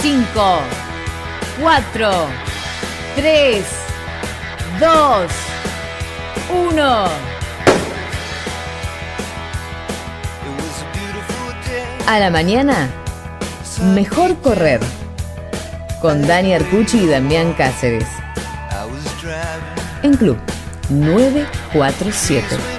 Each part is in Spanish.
5, 4, 3, 2, 1. A la mañana, mejor correr. Con Dani Arcucci y Damián Cáceres. En Club 947.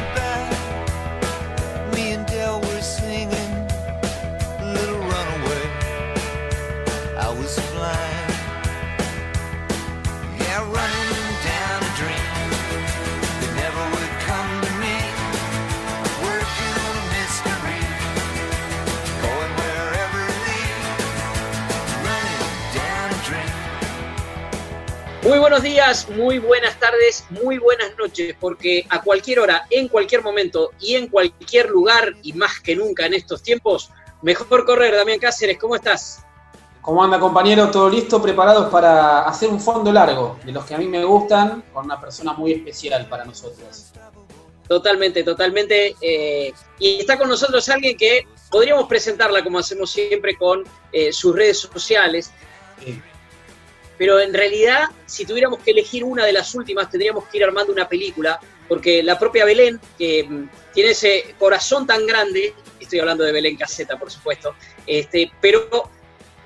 Muy buenas tardes, muy buenas noches, porque a cualquier hora, en cualquier momento y en cualquier lugar, y más que nunca en estos tiempos, mejor correr, Damián Cáceres, ¿cómo estás? ¿Cómo anda compañero? ¿Todo listo? ¿Preparados para hacer un fondo largo? De los que a mí me gustan, con una persona muy especial para nosotros. Totalmente, totalmente. Eh, y está con nosotros alguien que podríamos presentarla como hacemos siempre con eh, sus redes sociales pero en realidad, si tuviéramos que elegir una de las últimas, tendríamos que ir armando una película, porque la propia Belén, que mm, tiene ese corazón tan grande, estoy hablando de Belén Caseta, por supuesto, este, pero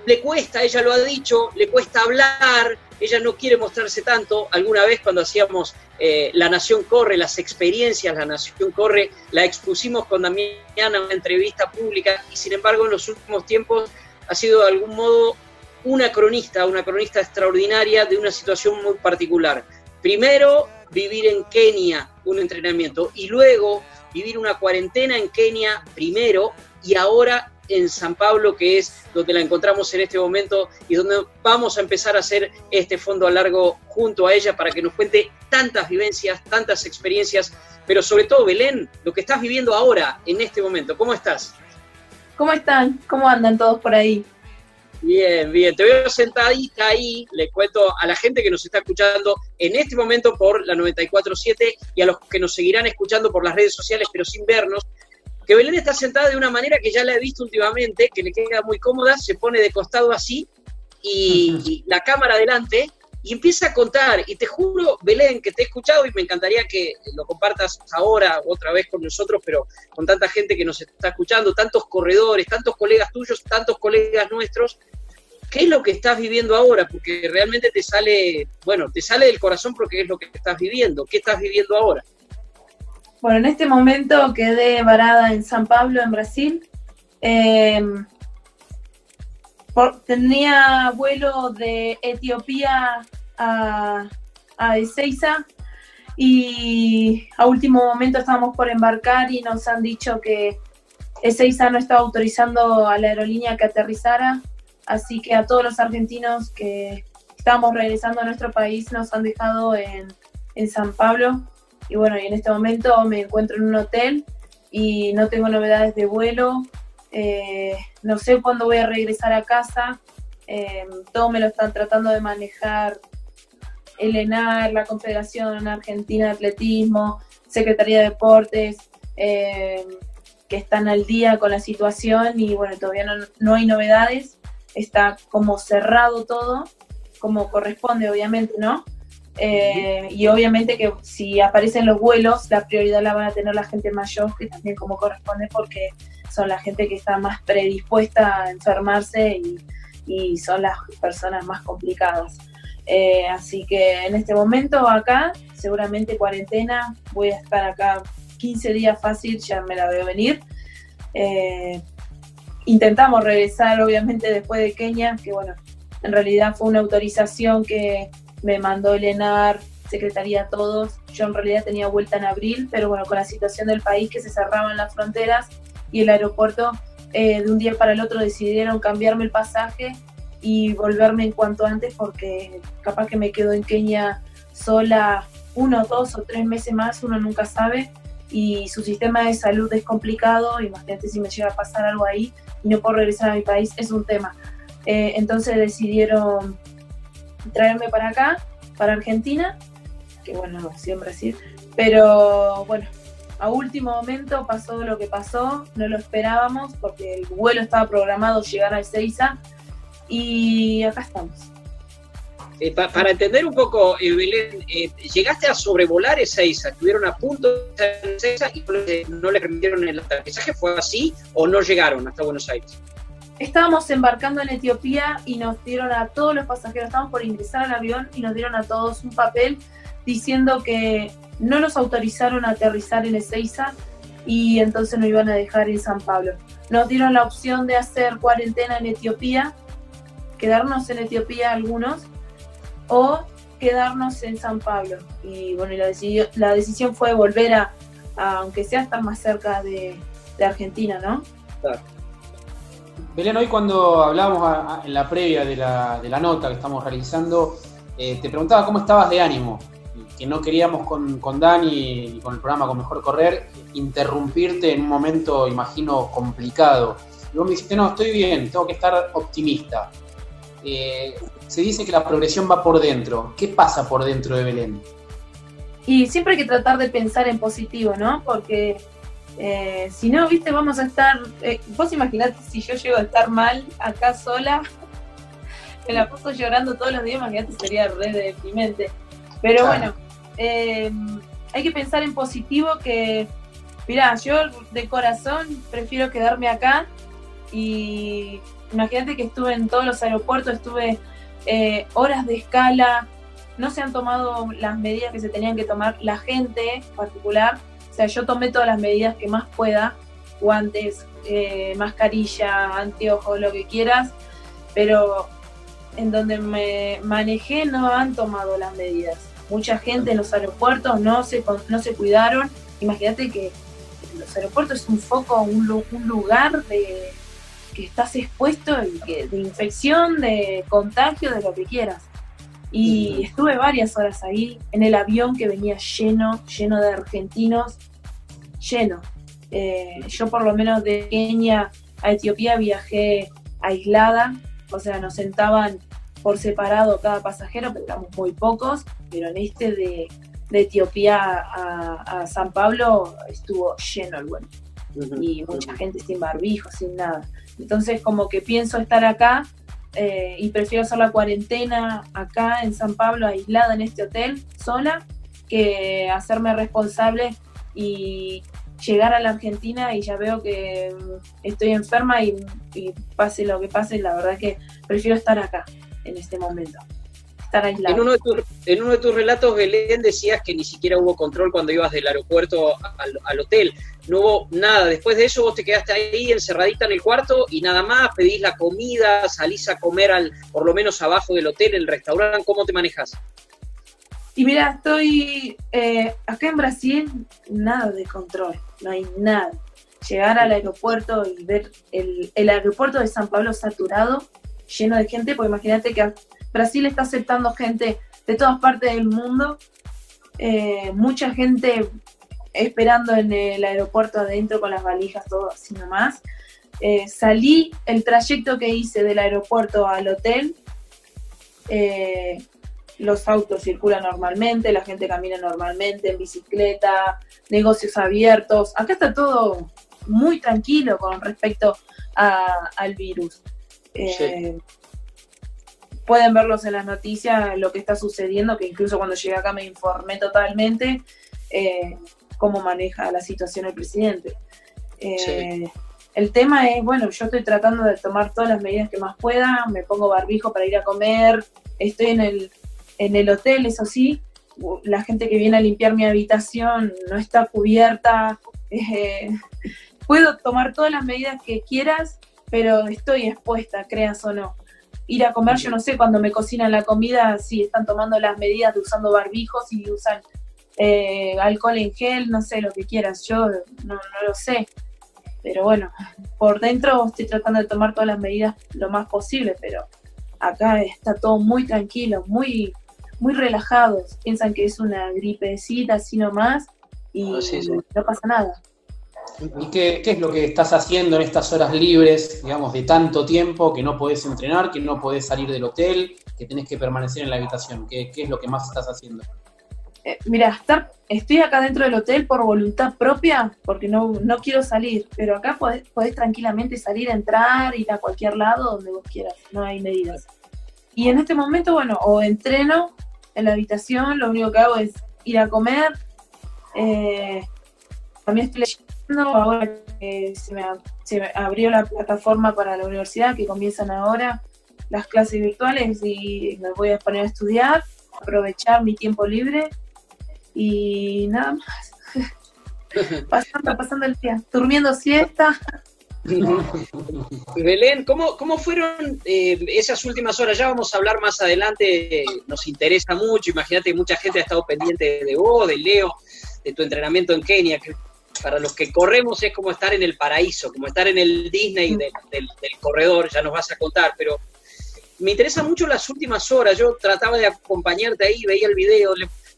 le cuesta, ella lo ha dicho, le cuesta hablar, ella no quiere mostrarse tanto. Alguna vez cuando hacíamos eh, La Nación Corre, las experiencias La Nación Corre, la expusimos con Damián en una entrevista pública y sin embargo en los últimos tiempos ha sido de algún modo una cronista, una cronista extraordinaria de una situación muy particular. Primero, vivir en Kenia un entrenamiento y luego vivir una cuarentena en Kenia primero y ahora en San Pablo, que es donde la encontramos en este momento y donde vamos a empezar a hacer este fondo a largo junto a ella para que nos cuente tantas vivencias, tantas experiencias, pero sobre todo, Belén, lo que estás viviendo ahora, en este momento. ¿Cómo estás? ¿Cómo están? ¿Cómo andan todos por ahí? Bien, bien. Te veo sentadita ahí. Le cuento a la gente que nos está escuchando en este momento por la 94.7 y a los que nos seguirán escuchando por las redes sociales, pero sin vernos, que Belén está sentada de una manera que ya la he visto últimamente, que le queda muy cómoda, se pone de costado así y, la cámara adelante y empieza a contar. Y te juro, Belén, que te he escuchado y me encantaría que lo compartas ahora, otra vez con nosotros, pero con tanta gente que nos está escuchando, tantos corredores, tantos colegas tuyos, tantos colegas nuestros, ¿qué es lo que estás viviendo ahora? Porque realmente te sale, bueno, te sale del corazón porque es lo que estás viviendo. ¿Qué estás viviendo ahora? Bueno, en este momento quedé varada en San Pablo, en Brasil. Tenía vuelo de Etiopía a, a Ezeiza y a último momento estábamos por embarcar y nos han dicho que Ezeiza no estaba autorizando a la aerolínea que aterrizara Así que a todos los argentinos que estamos regresando a nuestro país nos han dejado en, San Pablo. Y bueno, y en este momento me encuentro en un hotel y no tengo novedades de vuelo. Eh, no sé cuándo voy a regresar a casa. Eh, todo me lo están tratando de manejar el ENAR, la Confederación Argentina de Atletismo, Secretaría de Deportes, eh, que están al día con la situación y bueno, todavía no, no hay novedades está como cerrado todo, como corresponde, obviamente, ¿no? Eh, y obviamente que si aparecen los vuelos, la prioridad la van a tener la gente mayor, que también como corresponde, porque son la gente que está más predispuesta a enfermarse y, son las personas más complicadas. Eh, así que en este momento acá, seguramente cuarentena, voy a estar acá 15 días fácil, ya me la veo venir. Eh, intentamos regresar, obviamente, después de Kenia, que bueno, en realidad fue una autorización que me mandó el ENAR, Secretaría Todos. Yo en realidad tenía vuelta en abril, pero bueno, con la situación del país que se cerraban las fronteras y el aeropuerto, eh, de un día para el otro decidieron cambiarme el pasaje y volverme en cuanto antes porque capaz que me quedo en Kenia sola uno, dos o tres meses más, uno nunca sabe y su sistema de salud es complicado, imagínate si me llega a pasar algo ahí y no puedo regresar a mi país, es un tema. Eh, entonces decidieron traerme para acá, para Argentina, que bueno, no, sí en Brasil, pero bueno, a último momento pasó lo que pasó, no lo esperábamos porque el vuelo estaba programado llegar a Ezeiza y acá estamos. Eh, para entender un poco, eh, Belén, eh, ¿llegaste a sobrevolar Ezeiza? ¿Estuvieron a punto de Ezeiza y no le permitieron el aterrizaje? ¿Fue así o no llegaron hasta Buenos Aires? Estábamos embarcando en Etiopía y nos dieron a todos los pasajeros, estábamos por ingresar al avión y nos dieron a todos un papel diciendo que no nos autorizaron a aterrizar en Ezeiza y entonces nos iban a dejar en San Pablo. Nos dieron la opción de hacer cuarentena en Etiopía, quedarnos en Etiopía algunos o quedarnos en San Pablo. Y bueno, la, decisión, la decisión fue volver a, aunque sea estar más cerca de, Argentina, ¿no? Belén, hoy cuando hablábamos en la previa de la, de la, nota que estamos realizando, eh, te preguntaba cómo estabas de ánimo, que no queríamos con, con Dani y con el programa Con Mejor Correr interrumpirte en un momento, imagino, complicado. Y vos me dijiste, no, estoy bien, tengo que estar optimista. Eh, se dice que la progresión va por dentro. ¿Qué pasa por dentro de Belén? Y siempre hay que tratar de pensar en positivo, ¿no? Porque eh, si no, viste, vamos a estar. Eh, vos imaginate si yo llego a estar mal acá sola, me la paso llorando todos los días, imagínate, sería re deprimente. Pero bueno, hay que pensar en positivo que, mirá, yo de corazón prefiero quedarme acá y imagínate que estuve en todos los aeropuertos, estuve eh, horas de escala, no se han tomado las medidas que se tenían que tomar la gente en particular, o sea, yo tomé todas las medidas que más pueda, guantes, eh, mascarilla, anteojos, lo que quieras, pero en donde me manejé no han tomado las medidas. Mucha gente en los aeropuertos no se, no se cuidaron. Imagínate que los aeropuertos es un foco, un lugar de, que estás expuesto de, infección, de contagio, de lo que quieras. Y estuve varias horas ahí en el avión que venía lleno, lleno de argentinos, lleno. Eh, yo por lo menos de Kenia a Etiopía viajé aislada, o sea, nos sentaban por separado cada pasajero, pero éramos muy pocos, pero en este de, Etiopía a, a, San Pablo estuvo lleno el vuelo. Y mucha gente sin barbijo, sin nada. Entonces como que pienso estar acá eh, y prefiero hacer la cuarentena acá en San Pablo, aislada en este hotel, sola, que hacerme responsable y llegar a la Argentina y ya veo que estoy enferma y, pase lo que pase, la verdad es que prefiero estar acá en este momento. Estar aislada. En uno, de tus, en uno de tus relatos, Belén, decías que ni siquiera hubo control cuando ibas del aeropuerto al hotel no hubo nada. Después de eso vos te quedaste ahí encerradita en el cuarto y nada más, pedís la comida, salís a comer al, por lo menos abajo del hotel, el restaurante, ¿cómo te manejas? Y mira, estoy eh, acá en Brasil, nada de control, no hay nada. Llegar al aeropuerto y ver el, aeropuerto de San Pablo saturado, lleno de gente, porque imagínate que Brasil está aceptando gente de todas partes del mundo, eh, mucha gente esperando en el aeropuerto adentro con las valijas, todo así nomás. Eh, salí, el trayecto que hice del aeropuerto al hotel, eh, los autos circulan normalmente, la gente camina normalmente en bicicleta, negocios abiertos. Acá está todo muy tranquilo con respecto al virus. Eh, pueden verlos en las noticias, lo que está sucediendo, que incluso cuando llegué acá me informé totalmente cómo maneja la situación el presidente. Eh, el tema es, bueno, yo estoy tratando de tomar todas las medidas que más pueda, me pongo barbijo para ir a comer, estoy en el, en el hotel, eso sí, la gente que viene a limpiar mi habitación no está cubierta, eh, puedo tomar todas las medidas que quieras, pero estoy expuesta, creas o no. Ir a comer, yo no sé, cuando me cocinan la comida, si están tomando las medidas de usando barbijos y usan eh, alcohol en gel, no sé, lo que quieras, yo no, lo sé. Pero bueno, por dentro estoy tratando de tomar todas las medidas lo más posible, pero acá está todo muy tranquilo, muy, muy relajados. Piensan que es una gripecita así nomás y no pasa nada. ¿Y qué, es lo que estás haciendo en estas horas libres, digamos, de tanto tiempo que no podés entrenar, que no podés salir del hotel, que tenés que permanecer en la habitación? ¿Qué, es lo que más estás haciendo? eh, mira, estoy acá dentro del hotel por voluntad propia, porque no, no quiero salir, pero acá podés, podés, tranquilamente salir, entrar, ir a cualquier lado donde vos quieras, no hay medidas. Y en este momento, bueno, o entreno en la habitación, lo único que hago es ir a comer. Eh, también estoy leyendo, ahora que se me, se me abrió la plataforma para la universidad, que comienzan ahora las clases virtuales y me voy a poner a estudiar, aprovechar mi tiempo libre y nada más. pasando, pasando el día, durmiendo siesta. Belén, ¿cómo, cómo fueron eh, esas últimas horas? Ya vamos a hablar más adelante, nos interesa mucho, imagínate que mucha gente ha estado pendiente de vos, de Leo, de tu entrenamiento en Kenia, para los que corremos es como estar en el paraíso, como estar en el Disney del, del, del corredor, ya nos vas a contar, pero me interesa mucho las últimas horas, yo trataba de acompañarte ahí, veía el video,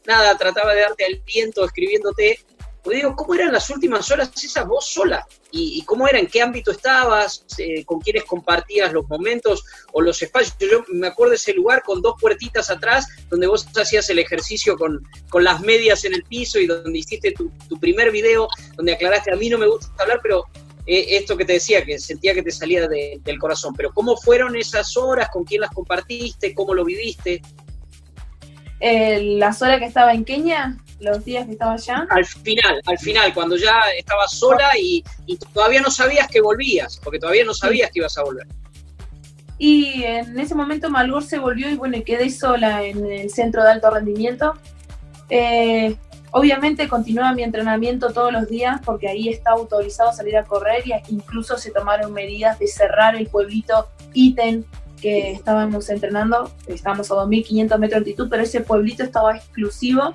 nada, trataba de darte aliento escribiéndote, pues digo, ¿cómo eran las últimas horas esas vos sola? ¿Y, cómo era? ¿En qué ámbito estabas? Eh, ¿Con quiénes compartías los momentos o los espacios? Yo me acuerdo ese lugar con dos puertitas atrás, donde vos hacías el ejercicio con, con las medias en el piso y donde hiciste tu, tu, primer video, donde aclaraste, a mí no me gusta hablar, pero eh, esto que te decía, que sentía que te salía de, del corazón. Pero ¿cómo fueron esas horas? ¿Con quién las compartiste? ¿Cómo lo viviste? Eh, las horas que estaba en Kenia, los días que estaba allá. Al final, al final, cuando ya estabas sola y, y todavía no sabías que volvías, porque todavía no sabías que ibas a volver. Y en ese momento Malgor se volvió y bueno, quedé sola en el centro de alto rendimiento. Eh, obviamente continuaba mi entrenamiento todos los días porque ahí está autorizado salir a correr y incluso se tomaron medidas de cerrar el pueblito Iten que estábamos entrenando, estábamos a 2.500 metros de altitud, pero ese pueblito estaba exclusivo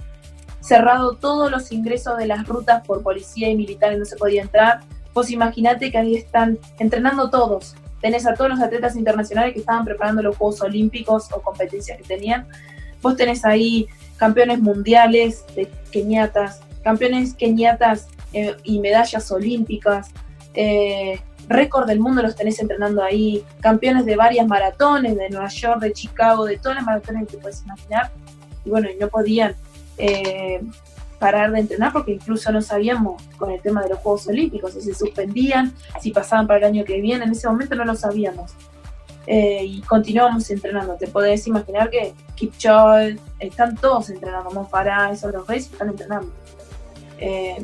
cerrado todos los ingresos de las rutas por policía y militares, no se podía entrar. Vos imaginate que ahí están entrenando todos. Tenés a todos los atletas internacionales que estaban preparando los Juegos Olímpicos o competencias que tenían. Vos tenés ahí campeones mundiales de keniatas, campeones keniatas eh, y medallas olímpicas, eh, récord del mundo los tenés entrenando ahí, campeones de varias maratones, de Nueva York, de Chicago, de todas las maratones que puedes imaginar. Y bueno, no podían eh, parar de entrenar porque incluso no sabíamos con el tema de los Juegos Olímpicos, si se suspendían, si pasaban para el año que viene, en ese momento no lo sabíamos. Eh, y continuamos entrenando. Te podés imaginar que Kipchoge, están todos entrenando, Monfará, esos los reyes están entrenando. Eh,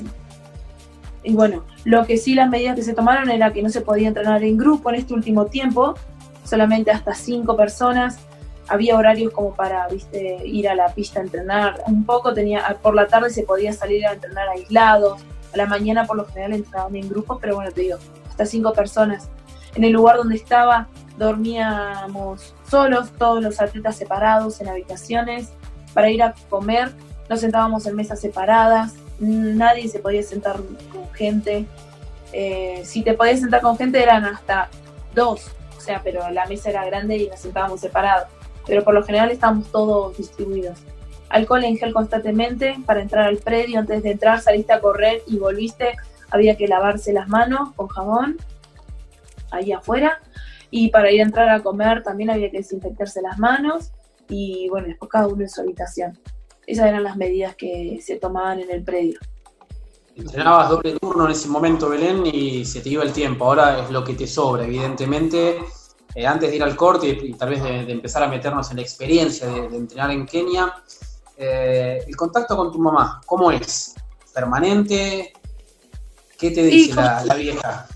y bueno, lo que sí las medidas que se tomaron era que no se podía entrenar en grupo en este último tiempo, solamente hasta cinco personas, había horarios como para, ir a la pista a entrenar. Un poco tenía, por la tarde se podía salir a entrenar aislados. A la mañana por lo general entrenaban en grupos, pero bueno, te digo, hasta cinco personas. En el lugar donde estaba dormíamos solos, todos los atletas separados en habitaciones. Para ir a comer nos sentábamos en mesas separadas. Nadie se podía sentar con gente. Eh, si te podías sentar con gente eran hasta dos, o sea, pero la mesa era grande y nos sentábamos separados pero por lo general estamos todos distribuidos. Alcohol en gel constantemente para entrar al predio, antes de entrar saliste a correr y volviste, había que lavarse las manos con jabón ahí afuera y para ir a entrar a comer también había que desinfectarse las manos y bueno, después cada uno en su habitación. Esas eran las medidas que se tomaban en el predio. Entrenabas doble turno en ese momento, Belén, y se te iba el tiempo. Ahora es lo que te sobra, evidentemente eh, antes de ir al corte y, y tal vez de, de, empezar a meternos en la experiencia de, de entrenar en Kenia, eh, el contacto con tu mamá, ¿cómo es? ¿Permanente? ¿Qué te dice la, la, vieja?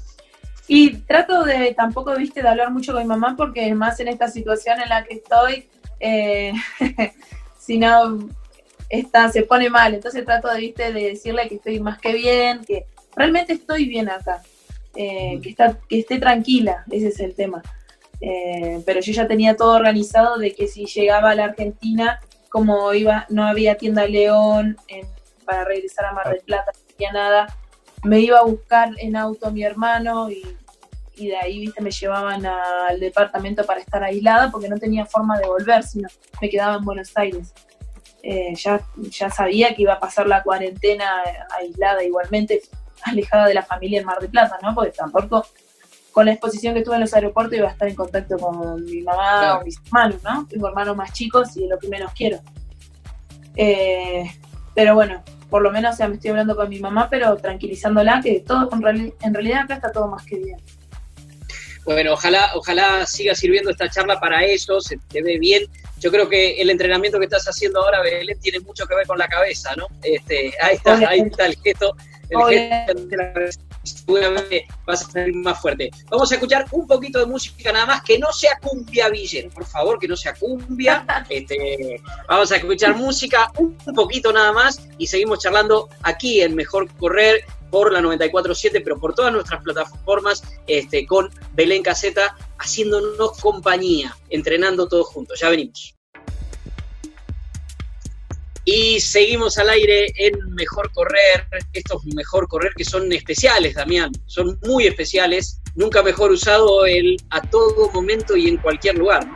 Y trato de tampoco, viste, de hablar mucho con mi mamá porque más en esta situación en la que estoy, eh, si no, está, se pone mal. Entonces trato de, viste, de decirle que estoy más que bien, que realmente estoy bien acá, eh, que, está, que esté tranquila, ese es el tema. Eh, pero yo ya tenía todo organizado de que si llegaba a la Argentina, como iba, no había tienda León para regresar a Mar del Plata, no tenía nada, me iba a buscar en auto mi hermano y, y de ahí, viste, me llevaban al departamento para estar aislada porque no tenía forma de volver, sino me quedaba en Buenos Aires. Eh, ya, ya sabía que iba a pasar la cuarentena aislada igualmente, alejada de la familia en Mar del Plata, ¿no? Porque tampoco con la exposición que tuve en los aeropuertos iba a estar en contacto con mi mamá claro. o mis hermanos, ¿no? Tengo hermanos más chicos y es lo que menos quiero. Eh, pero bueno, por lo menos, o sea, me estoy hablando con mi mamá, pero tranquilizándola que todo, en realidad acá está todo más que bien. Bueno, ojalá, ojalá siga sirviendo esta charla para eso, se te ve bien. Yo creo que el entrenamiento que estás haciendo ahora, Belén, tiene mucho que ver con la cabeza, ¿no? Este, ahí está, ahí está el gesto, el gesto de la cabeza seguramente vas a salir más fuerte. Vamos a escuchar un poquito de música nada más, que no sea cumbia villero, por favor, que no sea cumbia. Este, vamos a escuchar música un poquito nada más y seguimos charlando aquí en Mejor Correr por la 94.7, pero por todas nuestras plataformas, este, con Belén Caseta, haciéndonos compañía, entrenando todos juntos. Ya venimos. Y seguimos al aire en Mejor Correr, estos Mejor Correr que son especiales, Damián, son muy especiales, nunca mejor usado el a todo momento y en cualquier lugar.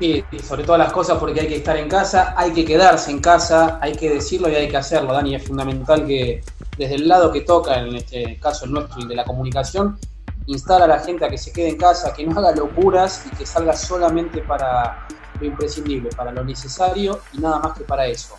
Sí, sobre todas las cosas porque hay que estar en casa, hay que quedarse en casa, hay que decirlo y hay que hacerlo, Dani. Es fundamental que desde el lado que toca, en este caso el nuestro, el de la comunicación, instala a la gente a que se quede en casa, que no haga locuras y que salga solamente para lo imprescindible, para lo necesario y nada más que para eso.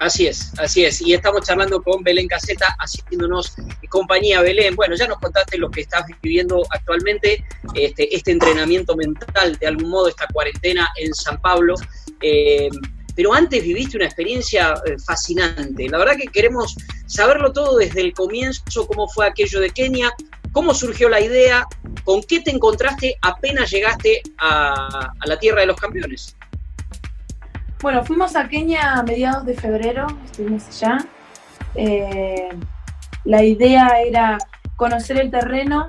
Así es, así es. Y estamos charlando con Belén Caseta, haciéndonos compañía. Belén, bueno, ya nos contaste lo que estás viviendo actualmente, este, este entrenamiento mental, de algún modo, esta cuarentena en San Pablo. Eh, pero antes viviste una experiencia eh, fascinante. La verdad que queremos saberlo todo desde el comienzo, cómo fue aquello de Kenia, cómo surgió la idea, con qué te encontraste apenas llegaste a la tierra de los campeones. Bueno, fuimos a Kenia a mediados de febrero, estuvimos allá. Eh, la idea era conocer el terreno,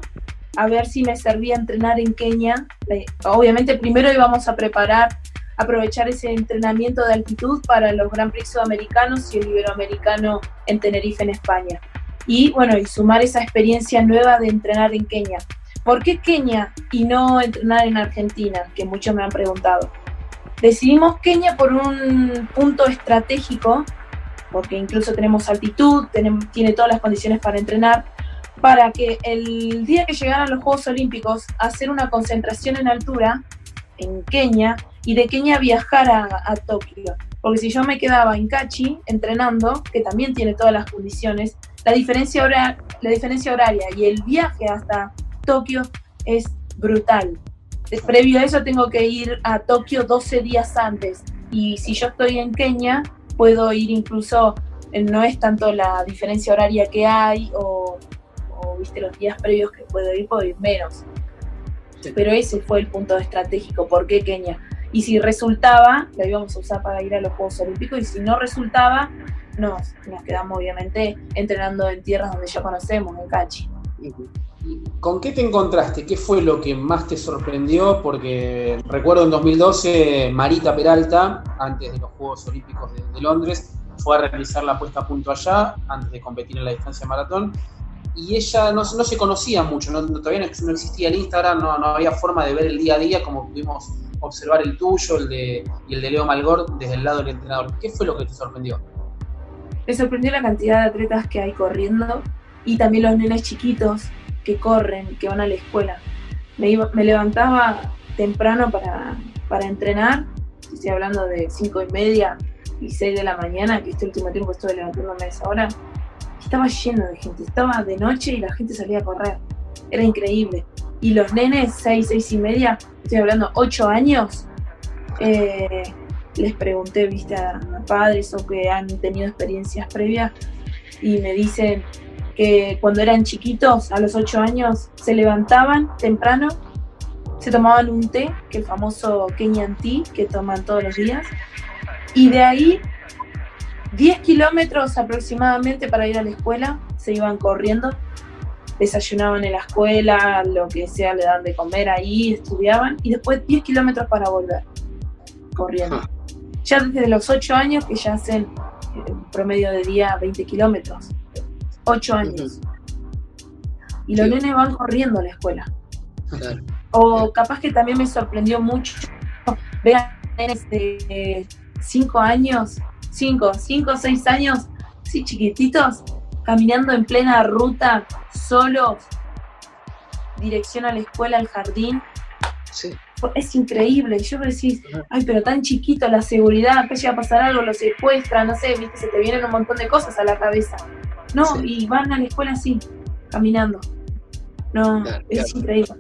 a ver si me servía entrenar en Kenia. Eh, obviamente primero íbamos a preparar, aprovechar ese entrenamiento de altitud para los Grand Prix sudamericanos y el iberoamericano en Tenerife, en España. Y bueno, y sumar esa experiencia nueva de entrenar en Kenia. ¿Por qué Kenia y no entrenar en Argentina? Que muchos me han preguntado. Decidimos Kenia por un punto estratégico, porque incluso tenemos altitud, tiene todas las condiciones para entrenar, para que el día que llegaran los Juegos Olímpicos, hacer una concentración en altura en Kenia y de Kenia viajar a, Tokio. Porque si yo me quedaba en Kachi entrenando, que también tiene todas las condiciones, la diferencia, la diferencia horaria y el viaje hasta Tokio es brutal previo a eso tengo que ir a Tokio 12 días antes. Y si yo estoy en Kenia, puedo ir incluso, eh, no es tanto la diferencia horaria que hay o, viste los días previos que puedo ir, puedo ir menos. Pero ese fue el punto estratégico, ¿por qué Kenia? Y si resultaba, la íbamos a usar para ir a los Juegos Olímpicos, y si no resultaba, nos, nos quedamos obviamente entrenando en tierras donde ya conocemos, en Cachi. ¿Con qué te encontraste? ¿Qué fue lo que más te sorprendió? Porque recuerdo en 2012 Marita Peralta, antes de los Juegos Olímpicos de, Londres, fue a realizar la puesta a punto allá, antes de competir en la distancia maratón, y ella no, se conocía mucho, todavía no, existía el Instagram, no, había forma de ver el día a día como pudimos observar el tuyo el de, y el de Leo Malgor desde el lado del entrenador. ¿Qué fue lo que te sorprendió? Me sorprendió la cantidad de atletas que hay corriendo y también los nenes chiquitos que corren, que van a la escuela. Me, me levantaba temprano para, para entrenar, estoy hablando de cinco y media y 6 de la mañana, que este último tiempo estuve levantándome a esa hora, estaba lleno de gente, estaba de noche y la gente salía a correr, era increíble. Y los nenes, 6, 6 y media, estoy hablando 8 años, eh, les pregunté, viste, a padres o que han tenido experiencias previas y me dicen, que cuando eran chiquitos, a los 8 años, se levantaban temprano, se tomaban un té, que el famoso Kenyan Tea, que toman todos los días, y de ahí 10 kilómetros aproximadamente para ir a la escuela, se iban corriendo, desayunaban en la escuela, lo que sea, le dan de comer ahí, estudiaban, y después 10 kilómetros para volver, corriendo. Ah. Ya desde los 8 años que ya hacen eh, promedio de día 20 kilómetros. 8 años. Y los nenes van corriendo a la escuela. O capaz que también me sorprendió mucho ver a nenes de 5 años, 5, 5, 6 años, sí, chiquititos, caminando en plena ruta, solos, dirección a la escuela, al jardín. es increíble. Y yo me decís, ay, pero tan chiquito, la seguridad, que llega a pasar algo, lo secuestran, no sé, viste, se te vienen un montón de cosas a la cabeza. No, y van a la escuela así, caminando. No, es increíble.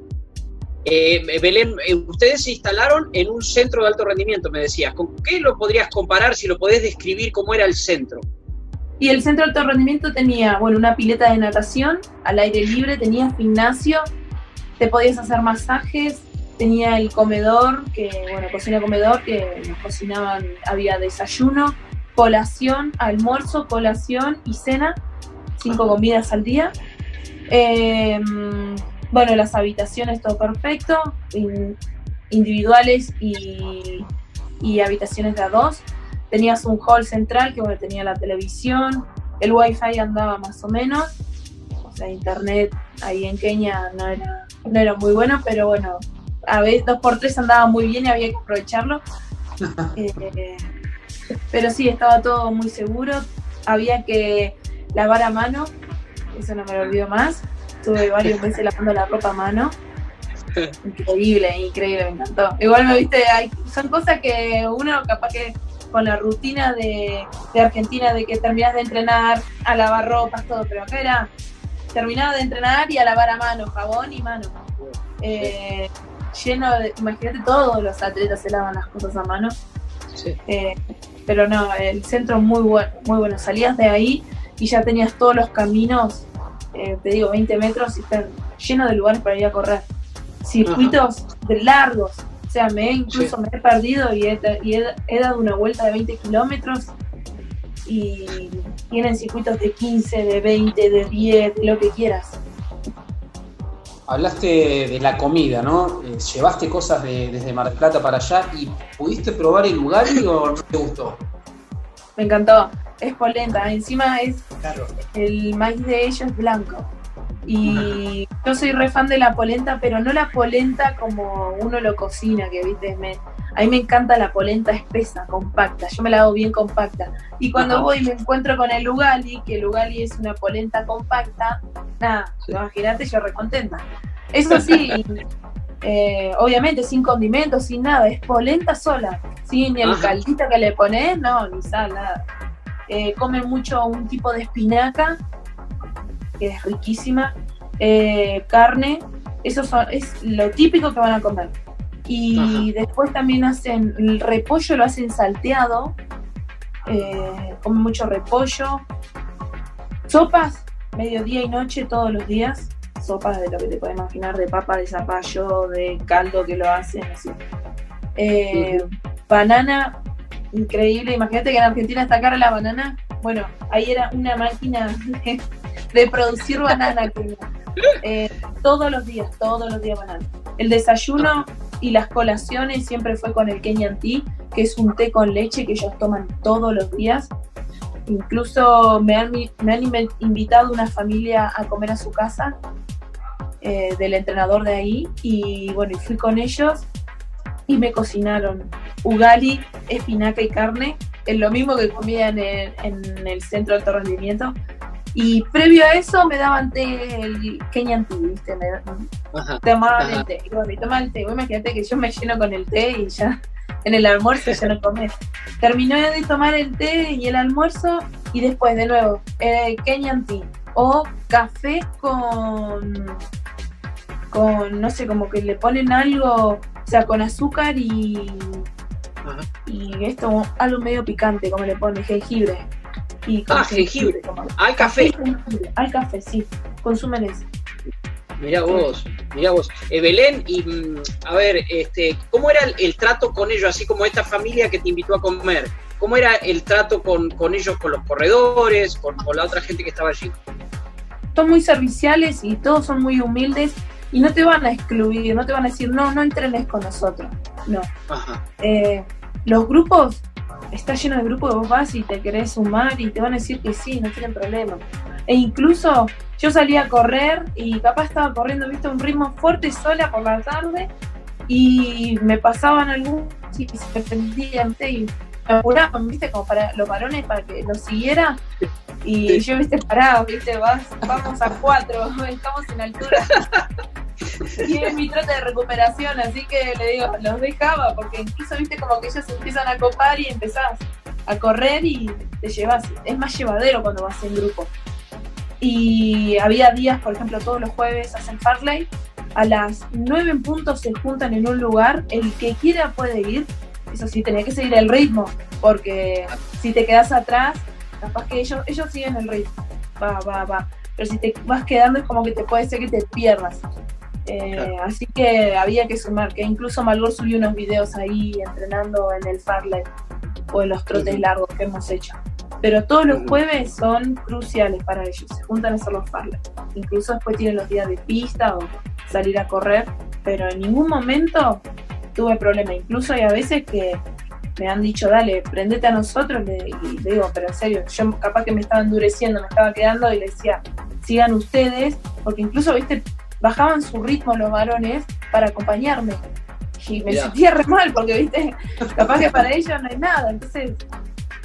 Eh, Belén, eh, ustedes se instalaron en un centro de alto rendimiento, me decías. ¿Con qué lo podrías comparar si lo podés describir cómo era el centro? Y el centro de alto rendimiento tenía, bueno, una pileta de natación al aire libre, tenía gimnasio, te podías hacer masajes, tenía el comedor, que, bueno, cocina comedor, que nos cocinaban, había desayuno, colación, almuerzo, colación y cena, cinco comidas al día. Em, bueno, las habitaciones todo perfecto, individuales y, y habitaciones de a dos tenías un hall central que bueno, tenía la televisión, el wifi andaba más o menos, o sea, internet ahí en Kenia no era, no era muy bueno, pero bueno, a veces dos por tres andaba muy bien y había que aprovecharlo. Eh, pero sí, estaba todo muy seguro, había que lavar a mano, eso no me lo olvido más, estuve varios meses lavando la ropa a mano. Increíble, increíble, me encantó. Igual me viste, hay, son cosas que uno capaz que con la rutina de, Argentina de que terminas de entrenar, a lavar ropas, todo, pero acá era terminaba de entrenar y a lavar a mano, jabón y mano. Eh, lleno de, imagínate, todos los atletas se lavan las cosas a mano. Eh, pero no, el centro muy bueno, muy bueno. Salías de ahí y ya tenías todos los caminos, eh, te digo, 20 metros y están llenos de lugares para ir a correr. Circuitos de largos, o sea, me incluso me he perdido y, he, dado una vuelta de 20 kilómetros y tienen circuitos de 15, de 20, de 10, de lo que quieras. Hablaste de la comida, ¿no? Eh, ¿Llevaste cosas desde Mar del Plata para allá y pudiste probar el lugar o no te gustó? Me encantó. Es polenta. Encima es el maíz de ellos es blanco. Y yo soy re fan de la polenta, pero no la polenta como uno lo cocina, que viste, me, a mí me encanta la polenta espesa, compacta, yo me la hago bien compacta. Y cuando voy me encuentro con el Ugali, que el Ugali es una polenta compacta, nada, imagínate, yo recontenta. Eso sí, eh, obviamente sin condimentos, sin nada, es polenta sola, sin el caldito que le pones, no, ni sal, nada. Eh, comen mucho un tipo de espinaca que es riquísima, eh, carne, eso es lo típico que van a comer. Y después también hacen el repollo, lo hacen salteado, eh, comen mucho repollo, sopas, mediodía y noche todos los días, sopas de lo que te puedes imaginar, de papa, de zapallo, de caldo que lo hacen, así. Eh, banana, increíble, imagínate que en Argentina está cara la banana, bueno, ahí era una máquina de producir banana eh, todos los días, todos los días banana. El desayuno y las colaciones siempre fue con el Kenyan Tea, que es un té con leche que ellos toman todos los días. Incluso me han, invitado una familia a comer a su casa eh, del entrenador de ahí y bueno, fui con ellos y me cocinaron ugali, espinaca y carne, es lo mismo que comía en el, en el centro de alto rendimiento, y previo a eso me daban té, el Kenyan tea, ¿viste? Me, tomaban el té. Y bueno, y tomaban el té. imagínate que yo me lleno con el té y ya en el almuerzo ya no comés. Terminé de tomar el té y el almuerzo y después de nuevo eh, Kenyan tea o café con, con, no sé, como que le ponen algo, o sea, con azúcar y, y esto, algo medio picante, como le ponen jengibre y ah, jengibre. Al café. Al café, sí. Consumen eso. Mirá vos, mirá vos. Eh, Belén, y mm, a ver, este, ¿cómo era el, trato con ellos, así como esta familia que te invitó a comer? ¿Cómo era el trato con, ellos, con los corredores, con, la otra gente que estaba allí? Son muy serviciales y todos son muy humildes y no te van a excluir, no te van a decir, no, no entrenes con nosotros. No. Eh, los grupos está lleno de grupos, vos vas y te querés sumar y te van a decir que sí, no tienen problema. E incluso yo salía a correr y capaz estaba corriendo, viste, un ritmo fuerte sola por la tarde y me pasaban algunos y se prendían y apuraban, viste, como para los varones para que los siguiera. Y yo, viste, parado, viste, vas, vamos a cuatro, estamos en altura. y es mi trote de recuperación, así que le digo, los dejaba, porque incluso viste como que ellos empiezan a copar y empezás a correr y te llevas, es más llevadero cuando vas en grupo. Y había días, por ejemplo, todos los jueves hacen Farley, a las 9 en punto se juntan en un lugar, el que quiera puede ir, eso sí, tenés que seguir el ritmo, porque si te quedas atrás, capaz que ellos, ellos siguen el ritmo, va, va, va, pero si te vas quedando es como que te puede ser que te pierdas. Eh, así que había que sumar, que incluso Malgor subió unos videos ahí entrenando en el Farley o en los trotes largos que hemos hecho. Pero todos los jueves son cruciales para ellos, se juntan a hacer los Farley. Incluso después tienen los días de pista o salir a correr, pero en ningún momento tuve problema. Incluso hay a veces que me han dicho, dale, prendete a nosotros, y le digo, pero en serio, yo capaz que me estaba endureciendo, me estaba quedando y le decía, sigan ustedes, porque incluso, viste, bajaban su ritmo los varones para acompañarme. Y me sentía re mal, porque, viste, capaz que para ellos no hay nada. Entonces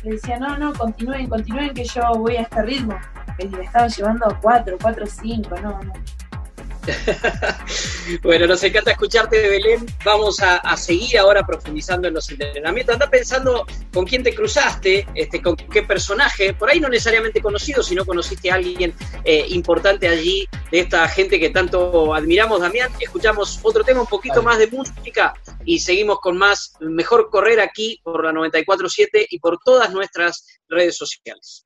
le decía, no, no, continúen, continúen, que yo voy a este ritmo. Y me estaban llevando a cuatro, cuatro, cinco, no, no. bueno, nos encanta escucharte Belén. Vamos a, seguir ahora profundizando en los entrenamientos. Anda pensando con quién te cruzaste, este, con qué personaje, por ahí no necesariamente conocido, si no conociste a alguien eh, importante allí, de esta gente que tanto admiramos, Damián. Escuchamos otro tema, un poquito más de música y seguimos con más Mejor Correr aquí por la 94.7 y por todas nuestras redes sociales.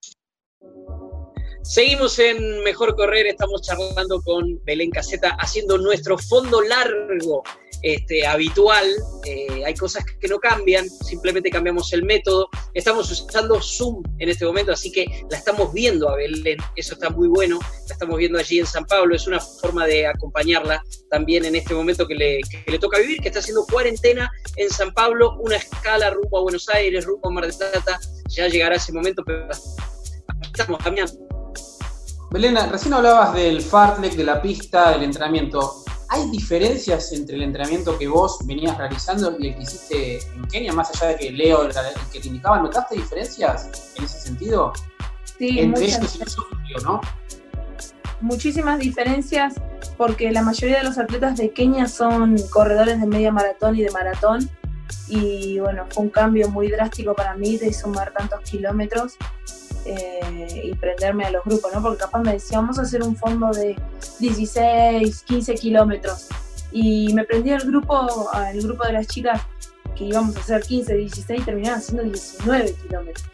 Seguimos en Mejor Correr, estamos charlando con Belén Caseta, haciendo nuestro fondo largo este, habitual. Eh, hay cosas que no cambian, simplemente cambiamos el método. Estamos usando Zoom en este momento, así que la estamos viendo a Belén, eso está muy bueno. La estamos viendo allí en San Pablo, es una forma de acompañarla también en este momento que le, toca vivir, que está haciendo cuarentena en San Pablo, una escala rumbo a Buenos Aires, rumbo a Mar del Plata. Ya llegará ese momento, pero estamos cambiando Belena, recién hablabas del fartlek, de la pista, del entrenamiento. ¿Hay diferencias entre el entrenamiento que vos venías realizando y el que hiciste en Kenia, más allá de que Leo, el que te indicaba, ¿notaste diferencias en ese sentido? Sí, entre muchas, ¿no? Muchísimas diferencias porque la mayoría de los atletas de Kenia son corredores de media maratón y de maratón y bueno, fue un cambio muy drástico para mí de sumar tantos kilómetros eh, y prenderme a los grupos, ¿no? Porque capaz me decía, vamos a hacer un fondo de 16, 15 kilómetros. Y me prendí al grupo, al grupo de las chicas que íbamos a hacer 15, 16 y terminaban haciendo 19 kilómetros.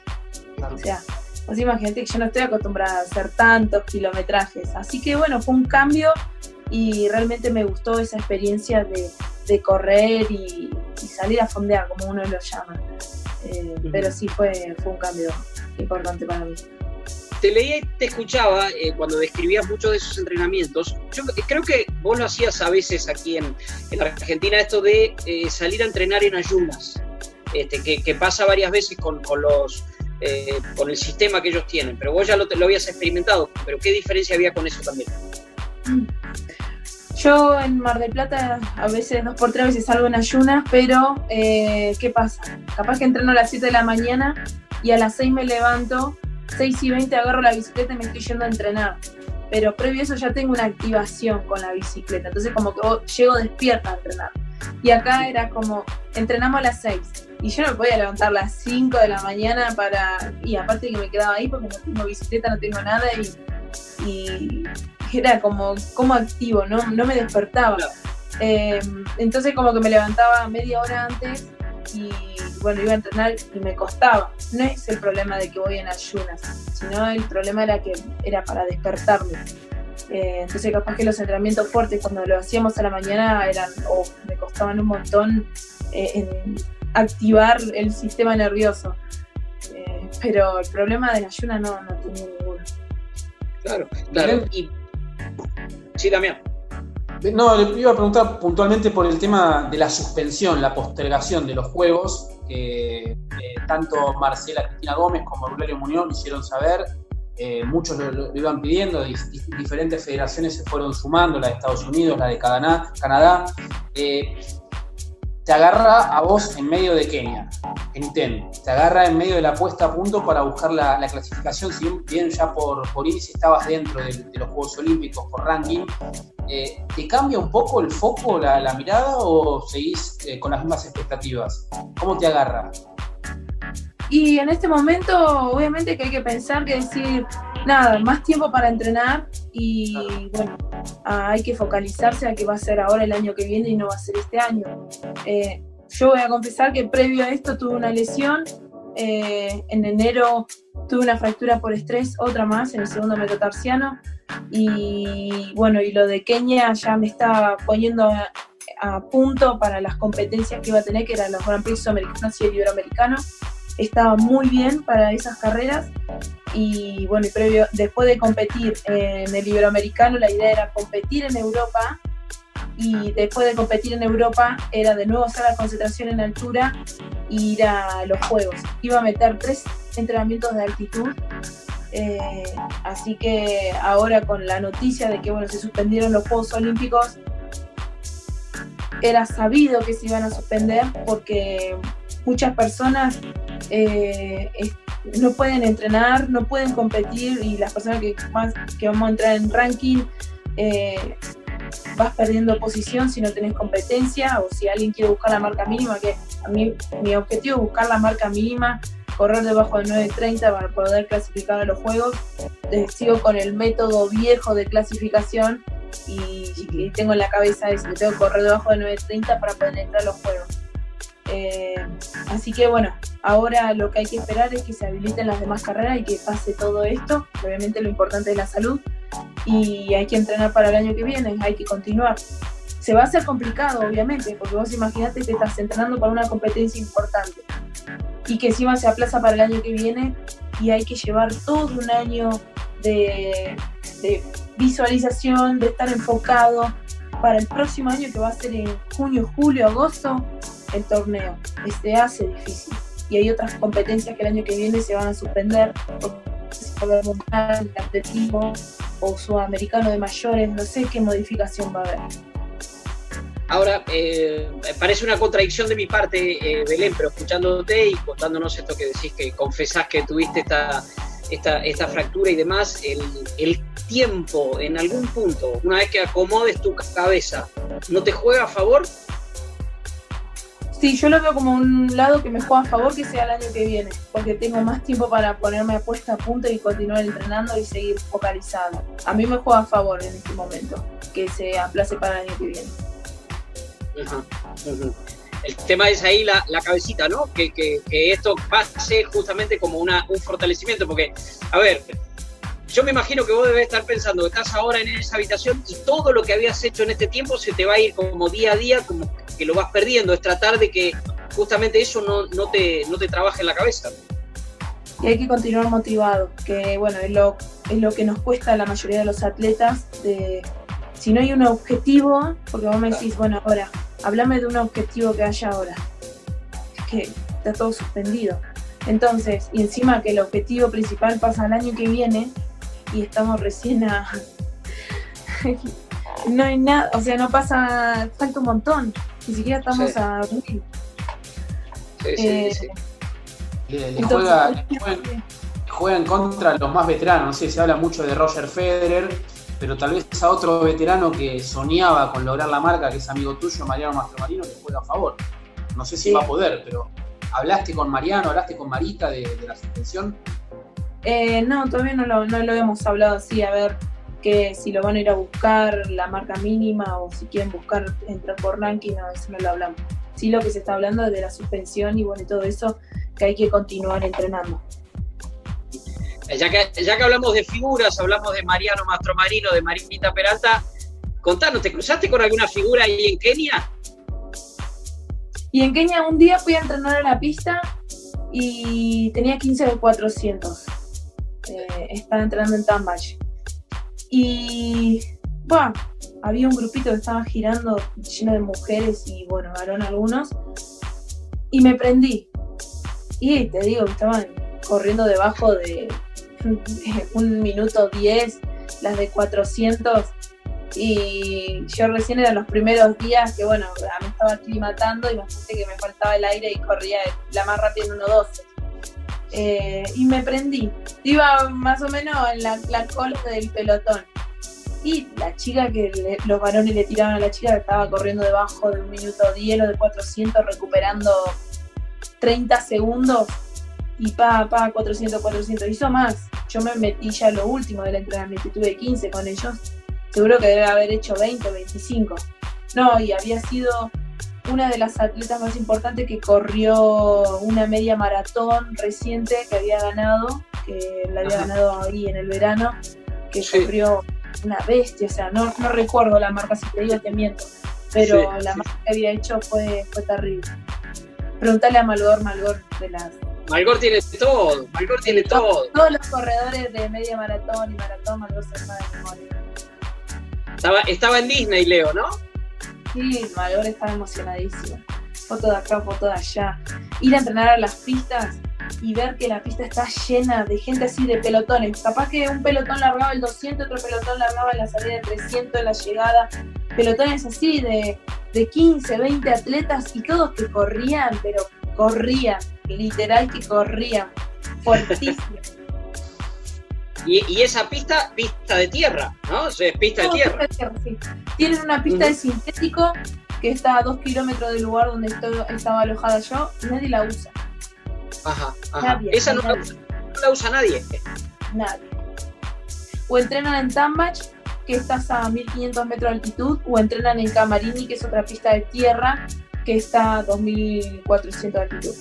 O sea, pues imagínate que yo no estoy acostumbrada a hacer tantos kilometrajes. Así que bueno, fue un cambio y realmente me gustó esa experiencia de, de correr y, salir a fondear, como uno lo llama. Eh, pero sí fue, fue un cambio importante para mí. Te leía y te escuchaba eh, cuando describías muchos de esos entrenamientos. Yo creo que vos lo hacías a veces aquí en, en Argentina, esto de eh, salir a entrenar en ayunas, este, que, que pasa varias veces con, con los, eh, con el sistema que ellos tienen. Pero vos ya lo, lo habías experimentado, pero ¿qué diferencia había con eso también? Yo en Mar del Plata a veces dos por tres veces salgo en ayunas, pero ¿qué pasa? Capaz que entreno a las 7 de la mañana y a las 6 me levanto, 6 y 20 agarro la bicicleta y me estoy yendo a entrenar. Pero previo a eso ya tengo una activación con la bicicleta, entonces como que llego despierta a entrenar. Y acá era como, entrenamos a las 6 y yo no me podía levantar a las 5 de la mañana para, y aparte que me quedaba ahí porque no tengo bicicleta, no tengo nada y, y era como, como activo, no, no me despertaba. Eh, entonces como que me levantaba media hora antes y bueno, iba a entrenar y me costaba. No es el problema de que voy en ayunas, sino el problema era que era para despertarme. Eh, entonces capaz que los entrenamientos fuertes cuando lo hacíamos a la mañana eran, o me costaban un montón eh, en activar el sistema nervioso. Eh, pero el problema de la ayuna no, no tenía ninguno. Claro, claro. Y... Sí, Damián. No, le iba a preguntar puntualmente por el tema de la suspensión, la postergación de los juegos, que eh, tanto Marcela Cristina Gómez como Rulario Muñoz hicieron saber. Eh, muchos lo, iban pidiendo, diferentes federaciones se fueron sumando, la de Estados Unidos, la de Canadá. Canadá. Eh, te agarra a vos en medio de Kenia, en TEN, te agarra en medio de la puesta a punto para buscar la, clasificación, si bien ya por, por índice estabas dentro de, de, los Juegos Olímpicos, por ranking, eh, ¿te cambia un poco el foco, la, mirada o seguís eh, con las mismas expectativas? ¿Cómo te agarra? Y en este momento, obviamente que hay que pensar que decir, nada, más tiempo para entrenar y bueno, hay que focalizarse a que va a ser ahora el año que viene y no va a ser este año. Eh, yo voy a confesar que previo a esto tuve una lesión, en enero tuve una fractura por estrés, otra más en el segundo metatarsiano, y bueno, y lo de Kenia ya me estaba poniendo a, punto para las competencias que iba a tener, que eran los Grand Prix sudamericanos y el iberoamericano. Estaba muy bien para esas carreras y bueno, y previo, después de competir en el iberoamericano, la idea era competir en Europa y después de competir en Europa era de nuevo hacer la concentración en altura e ir a los Juegos. Iba a meter tres entrenamientos de altitud. Eh, así que ahora con la noticia de que bueno, se suspendieron los Juegos Olímpicos, era sabido que se iban a suspender porque muchas personas eh, no pueden entrenar, no pueden competir y las personas que, más, que vamos a entrar en ranking eh, vas perdiendo posición si no tenés competencia o si alguien quiere buscar la marca mínima, que a mí mi objetivo es buscar la marca mínima correr debajo de 9.30 para poder clasificar a los juegos. Eh, sigo con el método viejo de clasificación y, tengo en la cabeza eso, tengo que correr debajo de 9.30 para poder entrar a los juegos. Eh, así que bueno, ahora lo que hay que esperar es que se habiliten las demás carreras y que pase todo esto. Obviamente lo importante es la salud y hay que entrenar para el año que viene, hay que continuar. Se va a hacer complicado, obviamente, porque vos imaginate que estás entrenando para una competencia importante y que encima se aplaza para el año que viene y hay que llevar todo un año de, visualización, de estar enfocado para el próximo año que va a ser en junio, julio, agosto, el torneo. Este hace difícil. Y hay otras competencias que el año que viene se van a suspender, el mundial, atletismo o sudamericano de mayores, no sé qué modificación va a haber. Ahora, eh, parece una contradicción de mi parte, eh, Belén, pero escuchándote y contándonos esto que decís, que confesás que tuviste esta, esta, esta fractura y demás, el, tiempo en algún punto, una vez que acomodes tu cabeza, ¿no te juega a favor? Sí, yo lo veo como un lado que me juega a favor que sea el año que viene, porque tengo más tiempo para ponerme a puesta a punto y continuar entrenando y seguir focalizado. A mí me juega a favor en este momento que se aplace para el año que viene. El tema es ahí la, cabecita, ¿no? Que, esto pase justamente como una, un fortalecimiento, porque, a ver, yo me imagino que vos debes estar pensando que estás ahora en esa habitación y todo lo que habías hecho en este tiempo se te va a ir como día a día, como que lo vas perdiendo. Es tratar de que justamente eso no, no, te, no te trabaje en la cabeza. Y hay que continuar motivado, que bueno, es lo, es lo que nos cuesta a la mayoría de los atletas. De, si no hay un objetivo, porque vos me decís, bueno, ahora Háblame de un objetivo que haya ahora. Es que está todo suspendido. Entonces, y encima que el objetivo principal pasa el año que viene y estamos recién a... no hay nada, o sea, no pasa, falta un montón. Ni siquiera estamos a Sí, sí, eh, sí. Le, juega, juega, en contra los más veteranos. No sé, se habla mucho de Roger Federer, pero tal vez a otro veterano que soñaba con lograr la marca, que es amigo tuyo, Mariano Mastromarino, le juega a favor. No sé si va a poder, pero ¿hablaste con Mariano, hablaste con Marita de, la suspensión? Eh, no, todavía no lo, no lo hemos hablado así, a ver que si lo van a ir a buscar la marca mínima o si quieren buscar entrar por ranking, no, eso no lo hablamos. Sí lo que se está hablando es de la suspensión y bueno, todo eso, que hay que continuar entrenando. Ya que, ya que hablamos de figuras, hablamos de Mariano Mastromarino, de Marinita Peralta, contanos, ¿te cruzaste con alguna figura ahí en Kenia? Y en Kenia un día fui a entrenar a la pista y tenía 15 de 400. Eh, estaba entrenando en Tambach. Y bueno, había un grupito que estaba girando lleno de mujeres y bueno, varón algunos. Y me prendí. Y te digo estaban corriendo debajo de un minuto 10, las de 400. Y yo recién eran los primeros días que, bueno, me estaba aclimatando y me faltaba el aire y corría la más rápida en 1.12. Eh, y me prendí. Iba más o menos en la, cola del pelotón. Y la chica que los varones le tiraban a la chica estaba corriendo debajo de un minuto 10 o de 400 recuperando 30 segundos y pa, pa, 400, 400, hizo más. Yo me metí ya lo último del entrenamiento, tuve 15 con ellos. Seguro que debe haber hecho 20 o 25. No, y había sido una de las atletas más importantes que corrió una media maratón reciente que había ganado, que la había ganado ahí en el verano, que corrió una bestia, o sea, no, no recuerdo la marca, si te digo te miento, pero la marca que había hecho fue, fue terrible. Preguntale a Malgor, Malgor de las... Malgor tiene todo, Malgor tiene todo. Todos los corredores de media maratón y maratón, Malgor se de memoria. Estaba, estaba en Disney, Leo, ¿no? Sí, Malgor estaba emocionadísimo. Foto de acá, foto de allá. Ir a entrenar a las pistas y ver que la pista está llena de gente así de pelotones. Capaz que un pelotón largaba el 200, otro pelotón largaba la salida de 300, la llegada. Pelotones así de, de 15, 20 atletas y todos que corrían, pero corrían, literal que corrían, fuertísimo. Y, esa pista, pista de tierra, ¿no? es pista de tierra. Tienen una pista de sintético que está a dos kilómetros del lugar donde estaba alojada yo y nadie la usa. Ajá, ajá. Esa no, La usa, nadie. Nadie. O entrenan en Tambach, que estás a 1500 metros de altitud, o entrenan en Camarini, que es otra pista de tierra, que está a 2400 de altitud.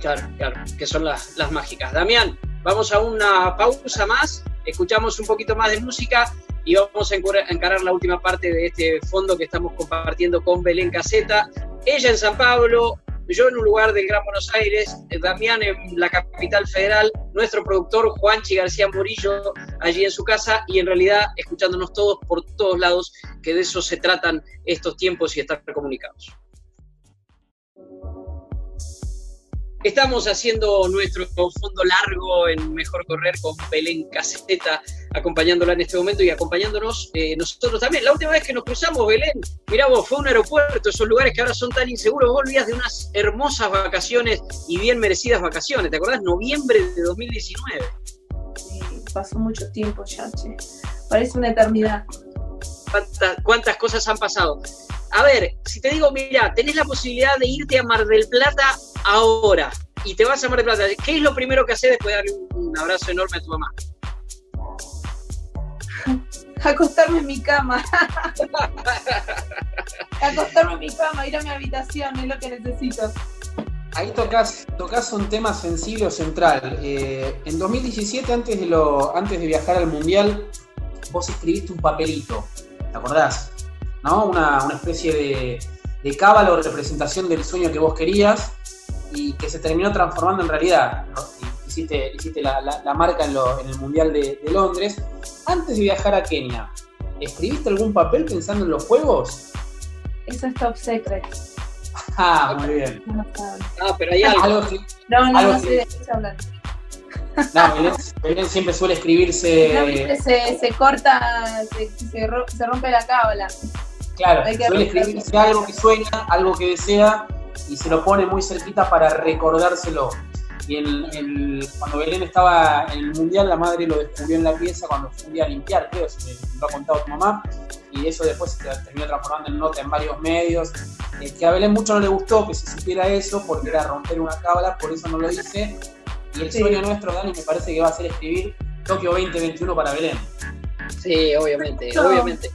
Claro, claro, que son las, mágicas. Damián, vamos a una pausa más, escuchamos un poquito más de música y vamos a encarar la última parte de este fondo que estamos compartiendo con Belén Caseta. Ella en San Pablo, yo en un lugar del Gran Buenos Aires, eh, Damián en la capital federal, nuestro productor Juanchi García Murillo allí en su casa y en realidad escuchándonos todos por todos lados, que de eso se tratan estos tiempos y estar comunicados. Estamos haciendo nuestro fondo largo en Mejor Correr con Belén Caseta, acompañándola en este momento y acompañándonos eh, nosotros también. La última vez que nos cruzamos, Belén, mirá vos, fue un aeropuerto, esos lugares que ahora son tan inseguros. Vos olvidás de unas hermosas vacaciones y bien merecidas vacaciones. ¿Te acordás? Noviembre de 2019. Sí, pasó mucho tiempo ya. Parece una eternidad. ¿Cuántas, cosas han pasado? A ver, si te digo, mira, tenés la posibilidad de irte a Mar del Plata ahora y te vas a Mar del Plata, ¿qué es lo primero que haces después de darle un, abrazo enorme a tu mamá? Acostarme en mi cama. Acostarme en mi cama, ir a mi habitación, es lo que necesito. Ahí tocas, tocas un tema sensible o central. Eh, en 2017, antes de, lo, antes de viajar al Mundial, vos escribiste un papelito, ¿te acordás? ¿No? Una, una especie de, de cábala o representación del sueño que vos querías y que se terminó transformando en realidad. Hiciste, hiciste la, marca en, el Mundial de, Londres. Antes de viajar a Kenia, ¿escribiste algún papel pensando en los juegos? Eso es top secret. Ah, muy bien. Ah, pero hay algo. no, no, no sé de qué hablar. No, Belén, siempre suele escribirse. se, se corta, se, se, rompe la cábala. Claro, suele escribirse algo que sueña, algo que desea y se lo pone muy cerquita para recordárselo. Y el, cuando Belén estaba en el mundial, la madre lo descubrió en la pieza cuando fue a limpiar, creo, se lo ha contado tu mamá, y eso después se terminó transformando en nota en varios medios. Eh, que a Belén mucho no le gustó que se supiera eso porque era romper una cábala, por eso no lo dice. Y el sueño nuestro, Dani, me parece que va a ser escribir Tokio 2021 para Belén. Sí, obviamente, obviamente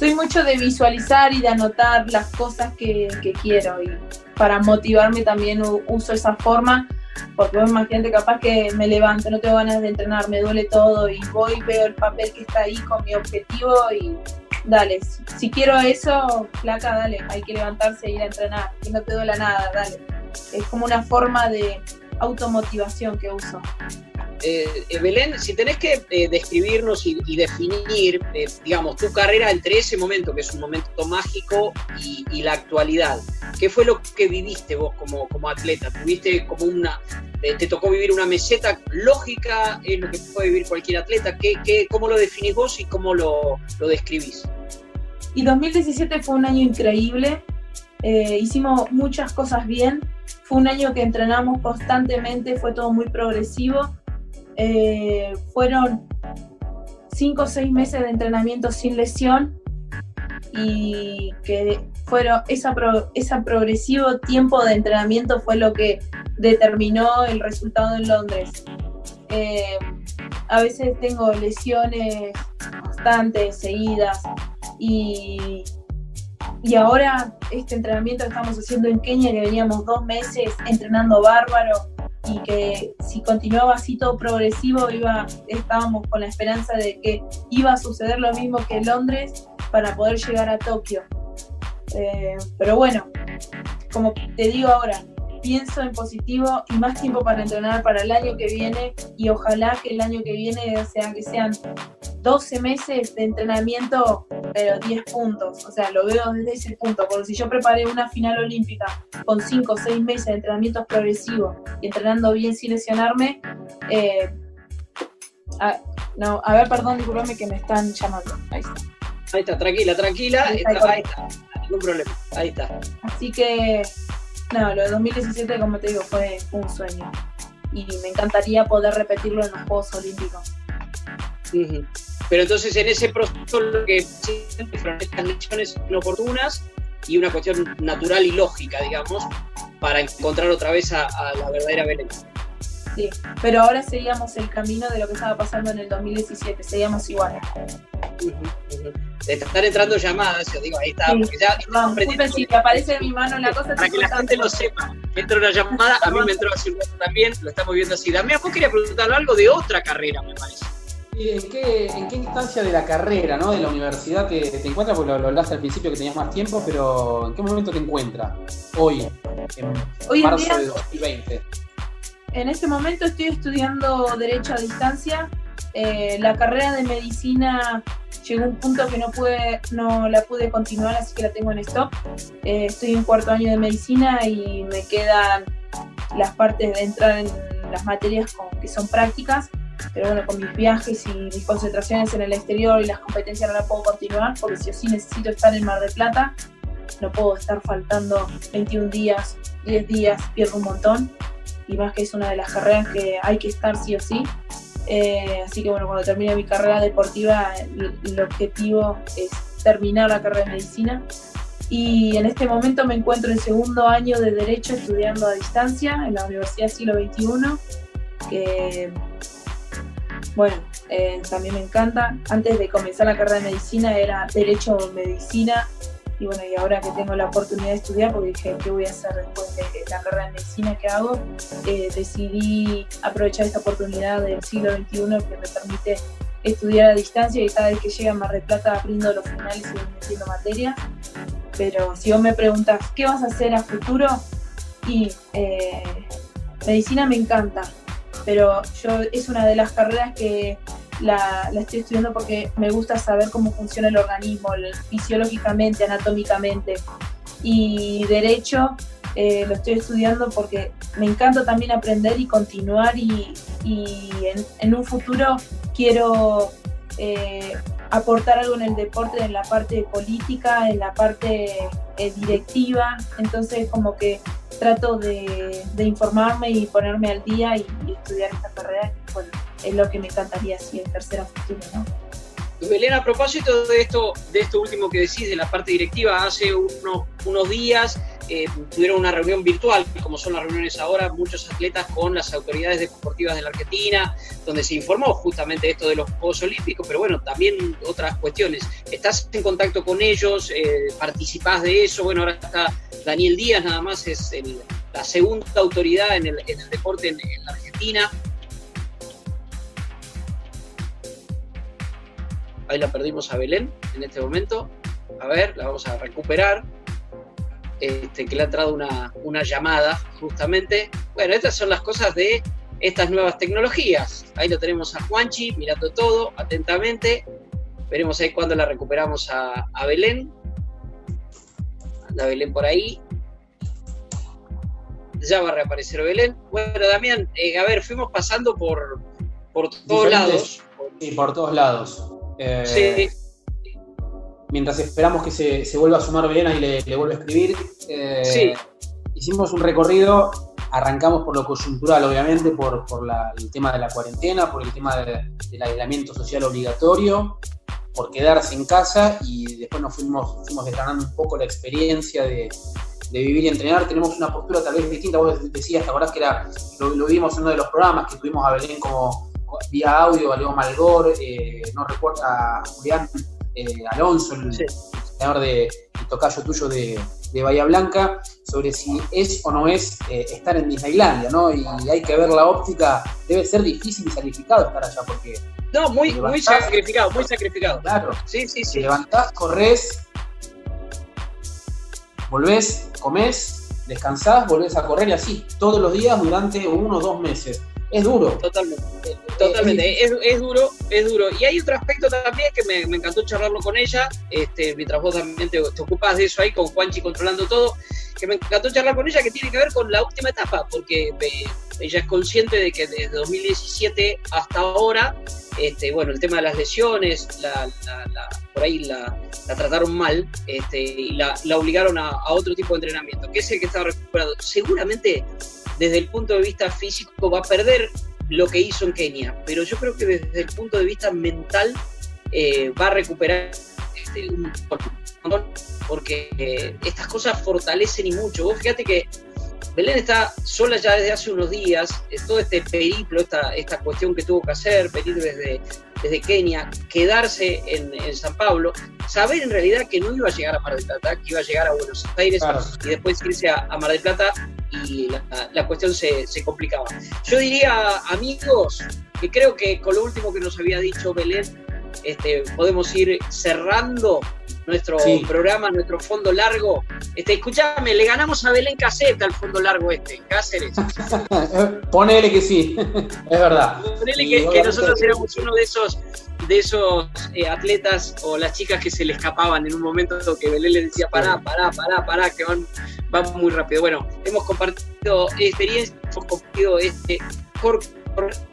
soy mucho de visualizar y de anotar las cosas que, quiero y para motivarme también uso esa forma porque vos imagínate capaz que me levanto, no tengo ganas de entrenar, me duele todo y voy, veo el papel que está ahí con mi objetivo y dale, si quiero eso, placa, dale, hay que levantarse e ir a entrenar, que no te duela nada, dale. Es como una forma de automotivación que uso. Eh, eh, Belén, si tenés que eh, describirnos y, definir, digamos, tu carrera entre ese momento, que es un momento mágico, y, la actualidad, ¿qué fue lo que viviste vos como, como atleta? ¿Tuviste como una, te tocó vivir una meseta lógica, es lo que puede vivir cualquier atleta? ¿Qué, qué, ¿Cómo lo definís vos y cómo lo, lo describís? Y 2017 fue un año increíble, hicimos muchas cosas bien, fue un año que entrenamos constantemente, fue todo muy progresivo eh, fueron cinco o seis meses de entrenamiento sin lesión y que fueron esa, ese progresivo tiempo de entrenamiento fue lo que determinó el resultado en Londres. Eh, a veces tengo lesiones bastante seguidas y, y ahora este entrenamiento que estamos haciendo en Kenia, que veníamos dos meses entrenando bárbaro y que si continuaba así todo progresivo, iba, estábamos con la esperanza de que iba a suceder lo mismo que en Londres para poder llegar a Tokio. Eh, pero bueno, como te digo ahora, pienso en positivo y más tiempo para entrenar para el año que viene y ojalá que el año que viene sea que sean 12 meses de entrenamiento, pero 10 puntos. O sea, lo veo desde ese punto, porque si yo preparé una final olímpica con 5 o 6 meses de entrenamientos progresivos y entrenando bien sin lesionarme, eh, a, no, a ver, perdón, disculpame que me están llamando. Ahí está. Ahí está, tranquila, tranquila. Ahí está, ahí está, ningún problema. Ahí está. Así que no, lo de 2017, como te digo, fue un sueño. Y me encantaría poder repetirlo en los Juegos Olímpicos. Pero entonces en ese proceso lo que fueron estas lesiones inoportunas y una cuestión natural y lógica, digamos, para encontrar otra vez a, la verdadera Belén. Sí, pero ahora seguíamos el camino de lo que estaba pasando en el 2017, seguíamos igual. De estar entrando llamadas, yo digo, ahí está, porque ya no, si te aparece en mi mano la cosa. Para que la gente lo sepa, entra una llamada, a mí me entró hace un rato también, lo estamos viendo así. Damián, vos querías preguntarle algo de otra carrera, me parece. ¿En qué, ¿En qué instancia de la carrera, ¿no? de la universidad te, te encuentras? Porque lo, lo, hablaste al principio que tenías más tiempo, pero ¿en qué momento te encuentras hoy, en hoy marzo de 2020? En este momento estoy estudiando Derecho a Distancia. Eh, la carrera de medicina llegó a un punto que no, pude, no la pude continuar, así que la tengo en stop. Eh, estoy en cuarto año de medicina y me quedan las partes de entrar en las materias que son prácticas, pero bueno, con mis viajes y mis concentraciones en el exterior y las competencias no la puedo continuar, porque si o sí necesito estar en Mar de Plata, no puedo estar faltando 21 días, 10 días, pierdo un montón y más que es una de las carreras que hay que estar sí o sí. Eh, así que bueno, cuando termine mi carrera deportiva, el, objetivo es terminar la carrera de medicina. Y en este momento me encuentro en segundo año de Derecho estudiando a distancia en la Universidad Siglo XXI, que bueno, eh, también me encanta. Antes de comenzar la carrera de medicina era Derecho Medicina y bueno, y ahora que tengo la oportunidad de estudiar, porque dije, ¿qué voy a hacer después de la carrera de medicina que hago? Eh, decidí aprovechar esta oportunidad del siglo XXI que me permite estudiar a distancia y cada vez que llega Mar del Plata abriendo los finales y metiendo materia. Pero si vos me preguntas, ¿qué vas a hacer a futuro? Y eh, medicina me encanta, pero yo es una de las carreras que la, estoy estudiando porque me gusta saber cómo funciona el organismo, fisiológicamente, anatómicamente. Y derecho eh, lo estoy estudiando porque me encanta también aprender y continuar y, en, un futuro quiero eh, aportar algo en el deporte, en la parte política, en la parte eh, directiva. Entonces como que trato de, informarme y ponerme al día y, estudiar esta carrera. Bueno, es lo que me encantaría así en tercera futuro, ¿no? Belén, a propósito de esto, de esto último que decís de la parte directiva, hace unos, unos días eh, tuvieron una reunión virtual, como son las reuniones ahora, muchos atletas con las autoridades deportivas de la Argentina, donde se informó justamente esto de los Juegos Olímpicos, pero bueno, también otras cuestiones. ¿Estás en contacto con ellos? Eh, ¿Participás de eso? Bueno, ahora está Daniel Díaz, nada más es la segunda autoridad en el, deporte en la Argentina. Ahí la perdimos a Belén en este momento. A ver, la vamos a recuperar. Este, que le ha entrado una, llamada justamente. Bueno, estas son las cosas de estas nuevas tecnologías. Ahí lo tenemos a Juanchi mirando todo atentamente. Veremos ahí cuando la recuperamos a, Belén. Anda Belén por ahí. Ya va a reaparecer Belén. Bueno, Damián, eh, a ver, fuimos pasando por, por todos lados. Sí, por todos lados. Eh, mientras esperamos que se, vuelva a sumar Belén y le, vuelva a escribir, eh, hicimos un recorrido arrancamos por lo coyuntural, obviamente, por, el tema de la cuarentena, por el tema del aislamiento social obligatorio, por quedarse en casa y después nos fuimos, fuimos desgranando un poco la experiencia de, vivir y entrenar. Tenemos una postura tal vez distinta. Vos decías, ¿te acordás que era, lo, vimos en uno de los programas que tuvimos a Belén como vía audio, a Leo Malgor, eh, no recuerdo, a Julián eh, Alonso, el entrenador de el tocayo tuyo de, Bahía Blanca, sobre si es o no es eh, estar en Disneylandia, ¿no? Y hay que ver la óptica, debe ser difícil y sacrificado estar allá, porque no, muy, muy sacrificado, muy sacrificado. Claro. Sí, sí, sí. Te levantás, corres, volvés, comés, descansás, volvés a correr y así, todos los días durante uno o dos meses. Es duro. Totalmente. Eh, totalmente. Es, es, duro, es duro. Y hay otro aspecto también que me, me encantó charlarlo con ella, este, mientras vos también te, te ocupás de eso ahí con Juanchi controlando todo, que me encantó charlar con ella, que tiene que ver con la última etapa, porque ella es consciente de que desde 2017 hasta ahora este, bueno, el tema de las lesiones, por ahí la, trataron mal este, y la, obligaron a, otro tipo de entrenamiento, que es el que estaba recuperado. Seguramente desde el punto de vista físico va a perder lo que hizo en Kenia, pero yo creo que desde el punto de vista mental eh, va a recuperar este, un porque eh, estas cosas fortalecen y mucho. Vos fíjate que Belén está sola ya desde hace unos días, todo este periplo, esta, esta cuestión que tuvo que hacer, venir desde, desde Kenia, quedarse en, San Pablo, saber en realidad que no iba a llegar a Mar del Plata, que iba a llegar a Buenos Aires y después irse a, Mar del Plata y la, cuestión se, se, complicaba. Yo diría, amigos, que creo que con lo último que nos había dicho Belén, este, podemos ir cerrando nuestro programa, nuestro fondo largo. Este, escúchame, le ganamos a Belén Caseta al fondo largo este, Cáceres. Ponele que sí, es verdad. Ponele que, nosotros éramos uno de esos de esos eh, atletas o las chicas que se le escapaban en un momento que Belén le decía, pará, pará, pará, pará, que van, van muy rápido. Bueno, hemos compartido experiencias, hemos compartido este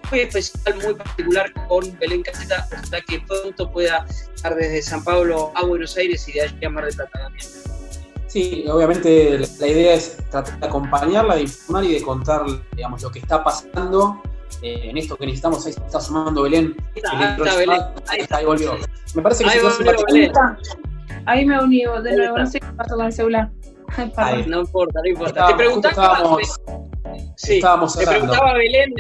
muy especial, muy particular con Belén Caseta, hasta que pronto pueda estar desde San Pablo a Buenos Aires y de allí a Mar del Plata también. Sí, obviamente la idea es tratar de acompañarla, de informar y de contar digamos, lo que está pasando eh, en esto que necesitamos. Ahí está sumando Belén. Ahí está, Belén. Ahí, está, ahí volvió. Me parece que ahí, se ahí me uní de nuevo, no sé qué pasó con el celular. no importa, no importa. Te preguntaba. Sí, te preguntaba Belén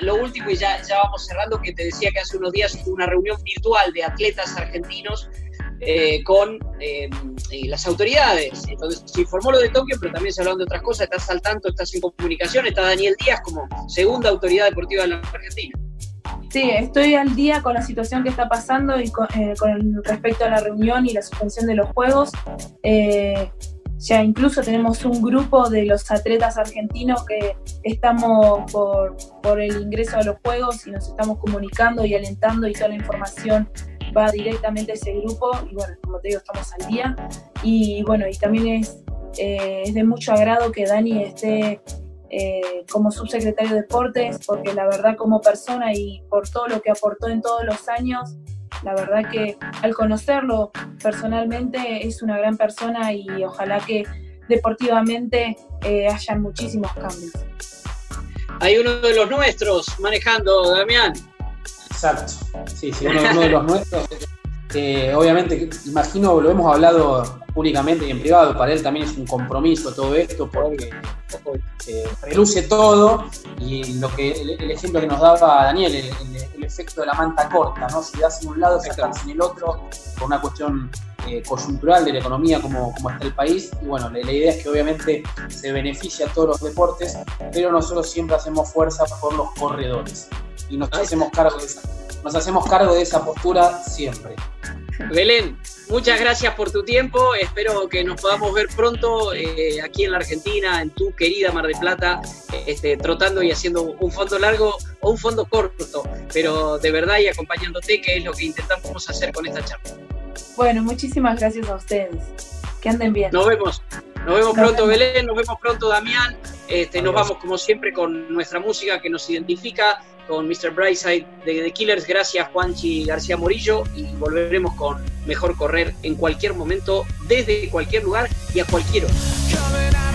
lo, último y ya, ya vamos cerrando, que te decía que hace unos días hubo una reunión virtual de atletas argentinos eh, con eh, las autoridades. Entonces se informó lo de Tokio, pero también se hablaron de otras cosas. Estás al tanto, estás en comunicación, está Daniel Díaz como segunda autoridad deportiva de la Argentina. Sí, estoy al día con la situación que está pasando y con, eh, con respecto a la reunión y la suspensión de los juegos. Ya incluso tenemos un grupo de los atletas argentinos que estamos por, por el ingreso a los Juegos y nos estamos comunicando y alentando y toda la información va directamente a ese grupo y bueno, como te digo, estamos al día. Y bueno, y también es, eh, es de mucho agrado que Dani esté eh, como subsecretario de Deportes, porque la verdad como persona y por todo lo que aportó en todos los años, la verdad que al conocerlo personalmente es una gran persona y ojalá que deportivamente eh, haya muchísimos cambios. Hay uno de los nuestros manejando, Damián. Exacto, sí, sí, uno, de los nuestros. Eh, obviamente, imagino, lo hemos hablado públicamente y en privado, para él también es un compromiso todo esto, porque eh, reluce todo y lo que el, ejemplo que nos daba Daniel, el, efecto de la manta corta, ¿no? Si das en un lado, sacas en el otro, por una cuestión eh, coyuntural de la economía como, como está el país. Y bueno, la, idea es que obviamente se beneficia a todos los deportes, pero nosotros siempre hacemos fuerza por los corredores y nos hacemos cargo de esa, nos hacemos cargo de esa postura siempre. Belén, muchas gracias por tu tiempo. Espero que nos podamos ver pronto eh, aquí en la Argentina, en tu querida Mar de Plata, este, trotando y haciendo un fondo largo o un fondo corto, pero de verdad y acompañándote, que es lo que intentamos hacer con esta charla. Bueno, muchísimas gracias a ustedes. Que anden bien. Nos vemos. Nos vemos pronto, Belén. Nos vemos pronto, Damián. Este, nos vamos, como siempre, con nuestra música que nos identifica con Mr. Brightside de The Killers. Gracias, Juanchi García Morillo. Y volveremos con Mejor Correr en cualquier momento, desde cualquier lugar y a cualquier hora.